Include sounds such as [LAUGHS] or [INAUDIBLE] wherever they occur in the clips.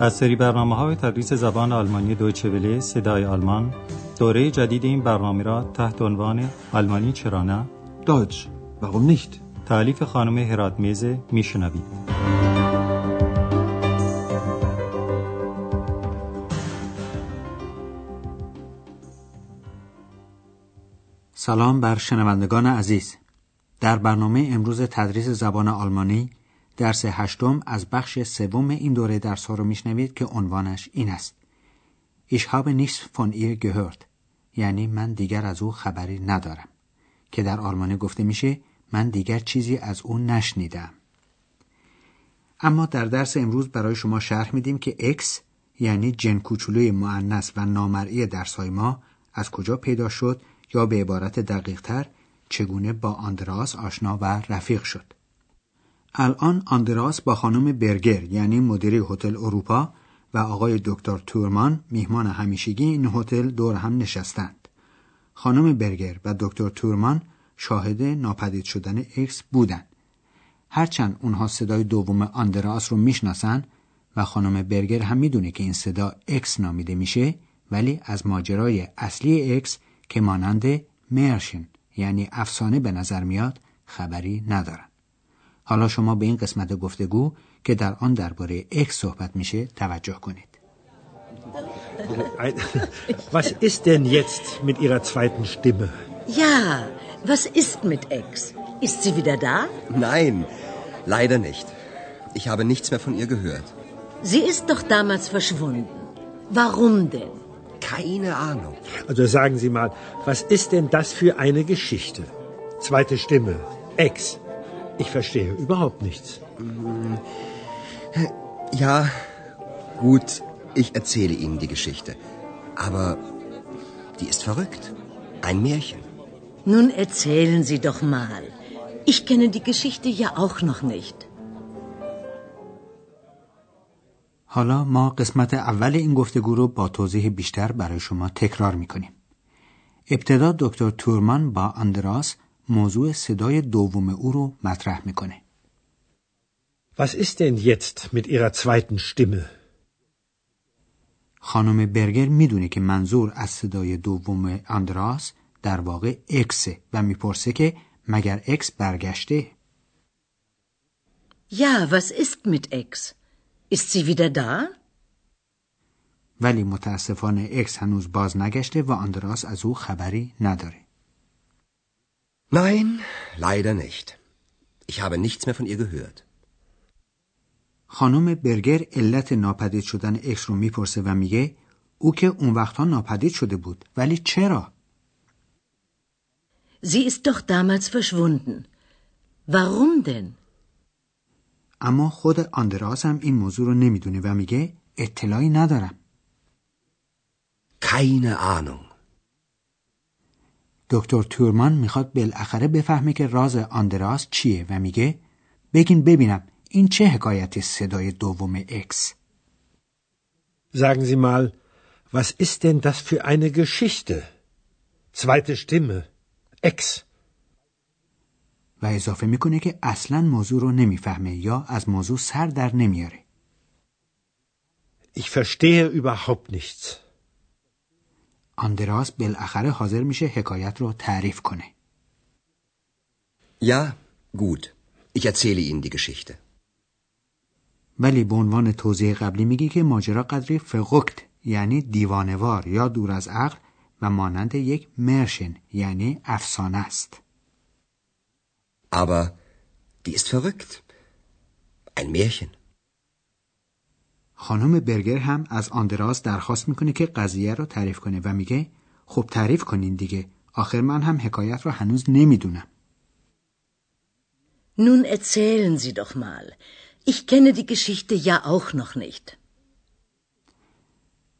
از سری برنامه های تدریس زبان آلمانی دویچه صدای آلمان دوره جدید این برنامه را تحت عنوان آلمانی چرا نه؟ Deutsch, warum nicht? تعلیف خانم هرات میزه میشنوید سلام بر شنوندگان عزیز در برنامه امروز تدریس زبان آلمانی درس هشتم از بخش سوم این دوره درس ها رو میشنوید که عنوانش این است. Ich habe nichts von ihr gehört. یعنی من دیگر از او خبری ندارم. که در آلمانی گفته میشه من دیگر چیزی از او نشنیدم. اما در درس امروز برای شما شرح میدیم که اکس یعنی جن کوچولوی معنس و نامرئی درس های ما از کجا پیدا شد یا به عبارت دقیق تر چگونه با آندراس آشنا و رفیق شد. الان آندراس با خانم برگر یعنی مدیره هتل اروپا و آقای دکتر تورمان میهمان همیشگی این هتل دور هم نشستند. خانم برگر و دکتر تورمان شاهد ناپدید شدن اکس بودند. هرچند اونها صدای دوم آندراس رو می‌شناسن و خانم برگر هم می‌دونه که این صدا اکس نامیده میشه ولی از ماجرای اصلی اکس که مانند Märchen یعنی افسانه به نظر میاد خبری ندارن. حالا شما به این قسمت گفتگو که در آن درباره اکس صحبت میشه توجه کنید. [LAUGHS] Was ist denn jetzt mit Ihrer zweiten Stimme? Ja, was ist mit Ex? Ist sie wieder da? Nein, leider nicht. Ich habe nichts mehr von ihr gehört. Sie ist doch damals verschwunden. Warum denn? Keine Ahnung. Also sagen Sie mal, was ist denn das für eine Geschichte? Zweite Stimme, Ex. Ich verstehe überhaupt nichts. Ja, gut, ich erzähle Ihnen die Geschichte. Aber die ist verrückt. Ein Märchen. Nun erzählen Sie doch mal. Ich kenne die Geschichte ja auch noch nicht. حالا ما قسمت اول این گفتگو رو با توضیح بیشتر برای شما تکرار میکنیم. ابتدا دکتر تورمان با اندراس موضوع صدای دوم او رو مطرح می‌کنه. Was ist denn jetzt mit Ihrer zweiten Stimme? خانم برگر می‌دونه که منظور از صدای دوم اندراس در واقع اکسه و می‌پرسه که مگر اکس برگشته؟ Ja, was ist mit Ex? Ist sie wieder da? ولی متاسفانه اکس هنوز باز نگشته و آندراس از او خبری نداره. Nein, leider nicht. Ich habe nichts mehr von ihr gehört. خانم برگر علت ناپدید شدن اکس رو می‌پرسه و میگه او که اون وقتها ناپدید شده بود ولی چرا؟ Sie ist doch damals verschwunden. Warum denn? اما خود آندراس هم این موضوع رو نمی‌دونه و میگه اطلاعی ندارم. Keine Ahnung. دکتر تورمان می‌خواد بالاخره بفهمه که راز آندراس چیه و میگه بگین ببینم این چه حکایت صدای دوم اکس Sagen Sie mal, was ist denn das für eine Geschichte? Zweite Stimme, Ex. و اضافه می‌کنه که اصلا موضوع رو نمی‌فهمه یا از موضوع سر در نمیاره Ich verstehe überhaupt nichts. آندراس بالاخره حاضر میشه حکایت رو تعریف کنه Ja, gut. Ich erzähle Ihnen die Geschichte. ولی به عنوان توضیح قبلی میگه که ماجرا قدری فقوکت یعنی دیوانوار یا دور از عقل و مانند یک مرشن یعنی افسانه است Aber die ist verrückt. Ein Märchen. خانم برگر هم از آندراس درخواست می‌کنه که قضیه رو تعریف کنه و میگه خب تعریف کنین دیگه آخر من هم حکایت رو هنوز نمی‌دونم Nun erzählen Sie doch mal. Ich kenne die Geschichte ja auch noch nicht.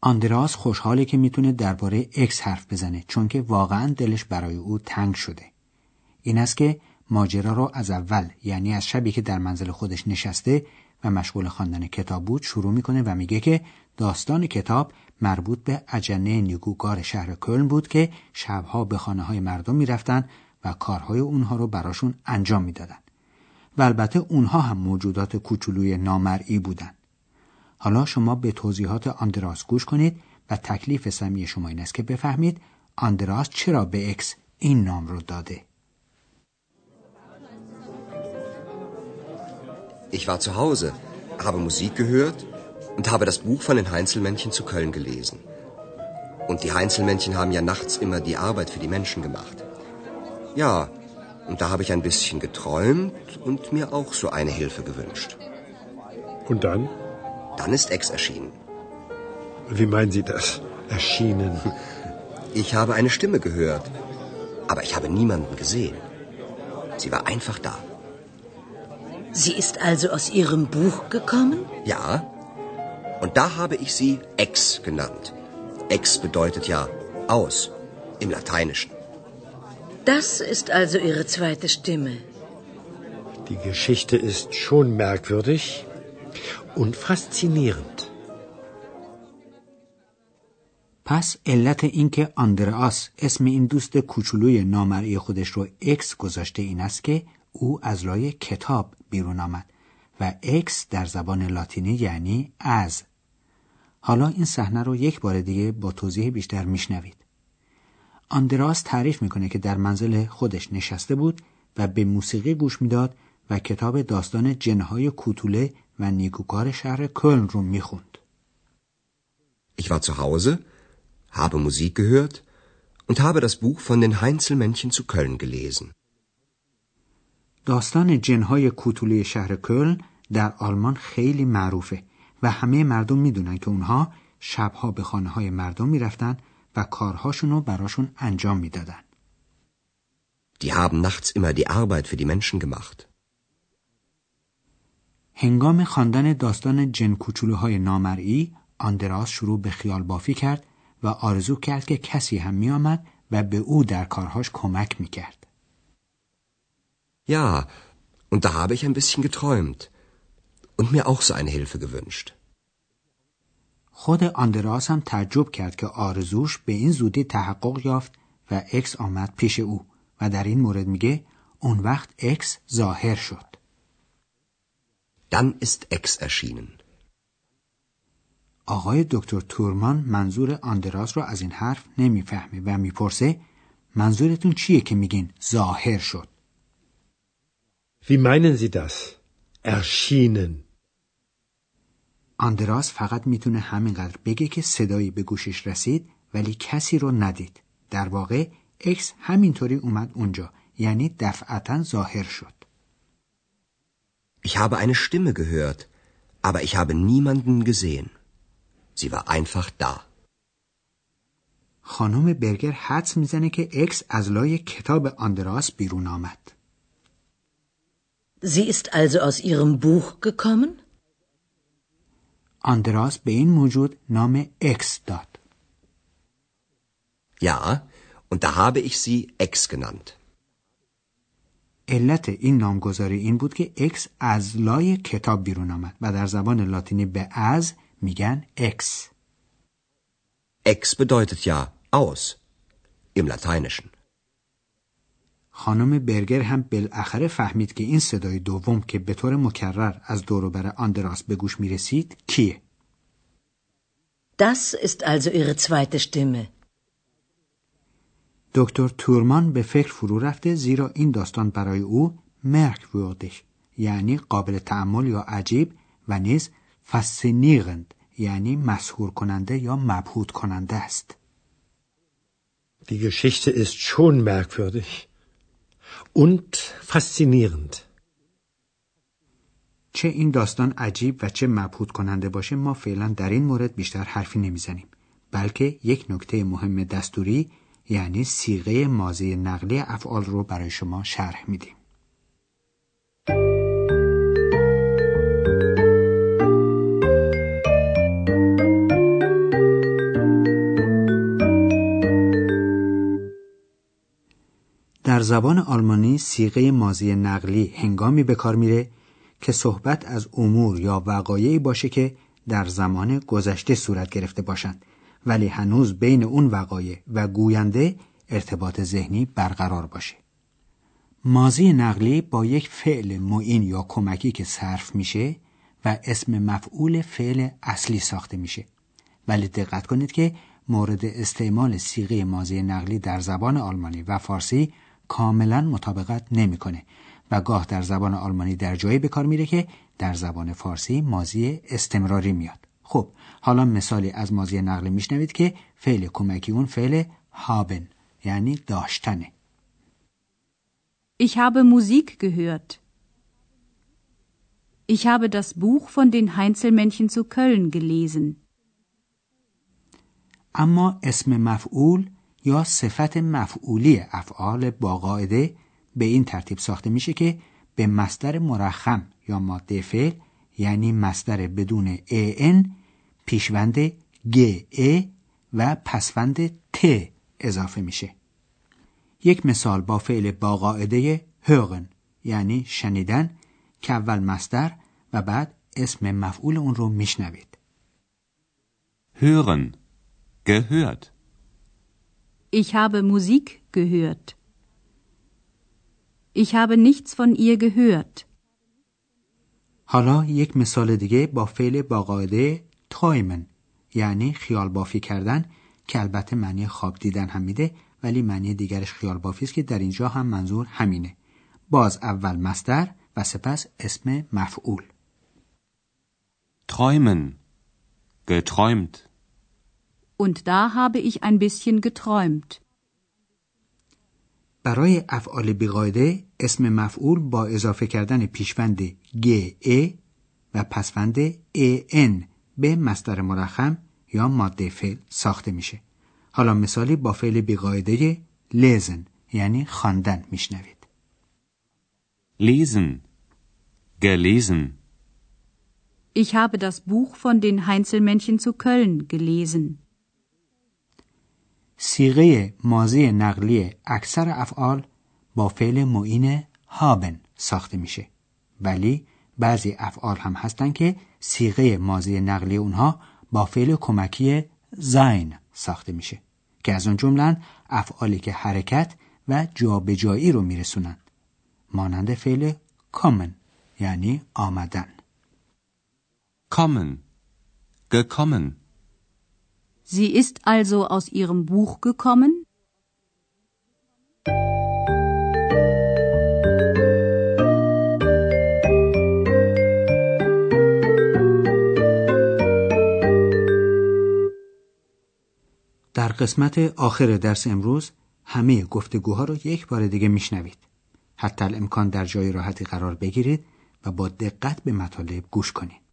آندراس خوشحاله که می‌تونه درباره اکس حرف بزنه چون که واقعا دلش برای او تنگ شده این است که ماجرا رو از اول یعنی از شبی که در منزل خودش نشسته و مشغول خواندن کتاب بود شروع می‌کنه و میگه که داستان کتاب مربوط به اجنه نیگوگار شهر کلن بود که شبها به خانه های مردم می‌رفتن و کارهای اونها رو براشون انجام می‌دادن. و البته اونها هم موجودات کوچولوی نامرئی بودن. حالا شما به توضیحات آندراس گوش کنید و تکلیف سمی شما این است که بفهمید آندراس چرا به اکس این نام رو داده. Ich war zu Hause, habe Musik gehört und habe das Buch von den Heinzelmännchen zu Köln gelesen. Und die Heinzelmännchen haben ja nachts immer die Arbeit für die Menschen gemacht. Ja, und da habe ich ein bisschen geträumt und mir auch so eine Hilfe gewünscht. Und dann? Dann ist Ex erschienen. Wie meinen Sie das? Erschienen? [LAUGHS] Ich habe eine Stimme gehört, aber ich habe niemanden gesehen. Sie war einfach da. Sie ist also aus Ihrem Buch gekommen? Ja, und da habe ich sie Ex genannt. Ex bedeutet ja aus im Lateinischen. Das ist also Ihre zweite Stimme. Die Geschichte ist schon merkwürdig und faszinierend. پس علت اینکه آندرآس اسم این دوست کوچولوی نامرئی خودش رو اکس گذاشته این است که او از لای کتاب بیرون آمد و اکس در زبان لاتینی یعنی از حالا این صحنه رو یک بار دیگه با توضیح بیشتر میشنوید آندراس تعریف می‌کنه که در منزل خودش نشسته بود و به موسیقی گوش می‌داد و کتاب داستان جنهای کوتوله و نیکوکار شهر کلن رو می‌خوند. Ich war zu Hause, habe Musik gehört und habe das Buch von den Heinzelmännchen zu Köln gelesen. داستان جنهای کوتوله شهر کلن در آلمان خیلی معروفه و همه مردم می‌دونن که اونها شبها به خانه های مردم می‌رفتن و کارهاشون رو براشون انجام می‌دادن. Die haben nachts immer die Arbeit für die Menschen gemacht. هنگام خواندن داستان جن کوچولوهای نامرئی آندراس شروع به خیال بافی کرد و آرزو کرد که کسی هم میآمد و به او در کارهاش کمک می‌کرد. Ja, und da habe ich ein bisschen geträumt und mir auch so eine Hilfe gewünscht. خود آندراس هم تعجب کرد که آرزوش به این زودی تحقق یافت و اکس آمد پیش او و در این مورد میگه اون وقت اکس ظاهر شد. Dann ist Ex erschienen. آقای دکتر تورمان منظور آندراس رو از این حرف نمی‌فهمه و می‌پرسه منظورتون چیه که میگین ظاهر شد؟ Wie meinen Sie das? Erschienen. آندراس فقط می‌تونه همینقدر بگه که صدایی به گوشش رسید ولی کسی رو ندید. در واقع اکس همینطوری اومد اونجا یعنی دفعتا ظاهر شد. Ich habe eine Stimme gehört, aber ich habe niemanden gesehen. Sie war einfach da. خانم برگر حدس می‌زنه که اکس از لای کتاب آندراس بیرون آمد. Sie ist also aus Ihrem Buch gekommen? آندراس به این موجود نام اکس داد. Ja, und da habe ich sie Ex genannt. علت این نامگذاری این بود که اکس از لای کتاب بیرون آمد و در زبان لاتینی به از میگن ex. Ex bedeutet ja aus im Lateinischen. خانم برگر هم بالاخره فهمید که این صدای دوم که به طور مکرر از دوروبر آندراس به گوش می رسید کیه؟ Das ist also Ihre zweite Stimme. دکتر تورمان به فکر فرو رفته زیرا این داستان برای او مرک وردش یعنی قابل تعمل یا عجیب و نیز فسینیرند یعنی مسهور کننده یا مبهوت کننده است. Die Geschichte ist schon merkwürdig und faszinierend. چه این داستان عجیب و چه مبهوت کننده باشه ما فعلا در این مورد بیشتر حرفی نمی‌زنیم بلکه یک نکته مهم دستوری یعنی سیغه ماضی نقلی افعال رو برای شما شرح میدیم در زبان آلمانی سیغه ماضی نقلی هنگامی به کار میره که صحبت از امور یا وقایعی باشه که در زمان گذشته صورت گرفته باشند ولی هنوز بین اون وقایع و گوینده ارتباط ذهنی برقرار باشه. ماضی نقلی با یک فعل معین یا کمکی که صرف میشه و اسم مفعول فعل اصلی ساخته میشه ولی دقت کنید که مورد استعمال سیغه ماضی نقلی در زبان آلمانی و فارسی کاملا مطابقت نمی‌کنه و گاه در زبان آلمانی در جایی به کار میره که در زبان فارسی ماضی استمراری میاد خب حالا مثالی از ماضی نقلی میشنوید که فعل کمکی اون فعل هابن یعنی داشتنه Ich habe Musik gehört. Ich habe das Buch von den Heinzelmännchen zu Köln gelesen. اما اسم مفعول یا صفت مفعولی افعال با قاعده به این ترتیب ساخته میشه که به مصدر مرخم یا ماده فعل یعنی مصدر بدون ان پیشوند گ ا و پسوند ت اضافه میشه. یک مثال با فعل با قاعده هوغن یعنی شنیدن که اول مصدر و بعد اسم مفعول اون رو میشنوید. Hören. Gehört. Ich habe Musik gehört. Ich habe nichts von ihr gehört. حالا یک مثال دیگه با فعل با قاعده تایمن یعنی خیال بافی کردن که البته معنی خواب دیدن هم میده ولی معنی دیگرش خیال بافی است که در اینجا هم منظور همینه باز اول مصدر و سپس اسم مفعول träumen geträumt Und da habe ich ein bisschen geträumt. برای افعال بیقاعده اسم مفعول با اضافه کردن پیشوند گ ا و پسوند ا ان به مصدر مرخم یا ماده فعل ساخته میشه حالا مثالی با فعل بیقاعده لزن یعنی خواندن میشنوید lesen gelesen Ich habe das Buch von den Heinzelmännchen zu Köln gelesen. سیغه ماضی نقلی اکثر افعال با فعل معین هابن ساخته میشه. ولی بعضی افعال هم هستن که سیغه ماضی نقلی اونها با فعل کمکی زین ساخته میشه که از اون جملن افعالی که حرکت و جابجایی رو میرسونن. مانند فعل کامن یعنی آمدن. kommen gekommen Sie ist also aus ihrem Buch gekommen? در قسمت آخر درس امروز همه گفتگوها رو یک بار دیگه میشنوید. حتی الامکان در جای راحتی قرار بگیرید و با دقت به مطالب گوش کنید.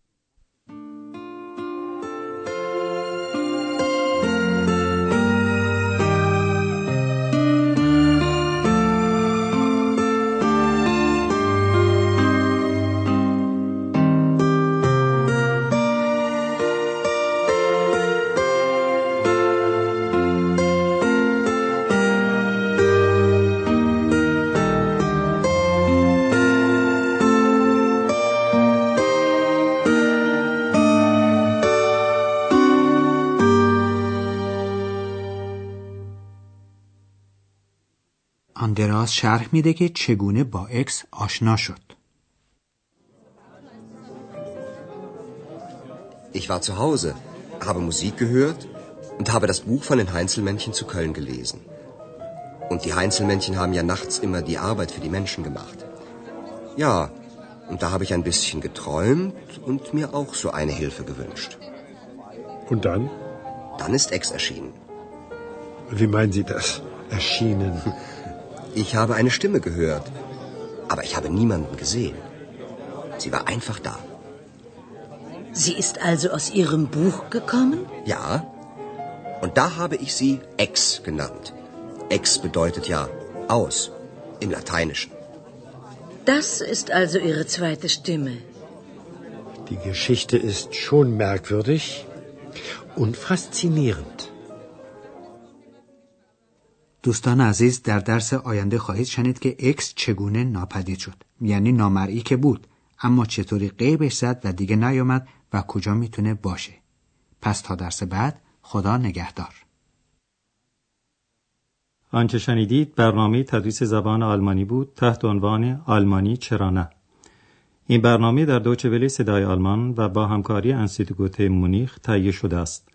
آندراس شرح میده که چگونه با اکس آشنا شد. Ich war zu Hause, habe Musik gehört und habe das Buch von den Heinzelmännchen zu Köln gelesen. Und die Heinzelmännchen haben ja nachts immer die Arbeit für die Menschen gemacht. Ja, und da habe ich ein bisschen geträumt und mir auch so eine Hilfe gewünscht. Und dann? Dann ist Ex erschienen. Wie meinen Sie das? Erschienen. [LAUGHS] Ich habe eine Stimme gehört, aber ich habe niemanden gesehen. Sie war einfach da. Sie ist also aus Ihrem Buch gekommen? Ja, und da habe ich sie Ex genannt. Ex bedeutet ja aus im Lateinischen. Das ist also Ihre zweite Stimme. Die Geschichte ist schon merkwürdig und faszinierend. دوستان عزیز در درس آینده خواهید شنید که اکس چگونه ناپدید شد. یعنی نامرئی که بود. اما چطوری غیبش زد و دیگه نیامد و کجا می‌تونه باشه. پس تا درس بعد خدا نگهدار. آنچه شنیدید برنامه تدریس زبان آلمانی بود تحت عنوان آلمانی چرا نه. این برنامه در دوچه صدای آلمان و با همکاری انسیتگوت مونیخ تهیه شده است.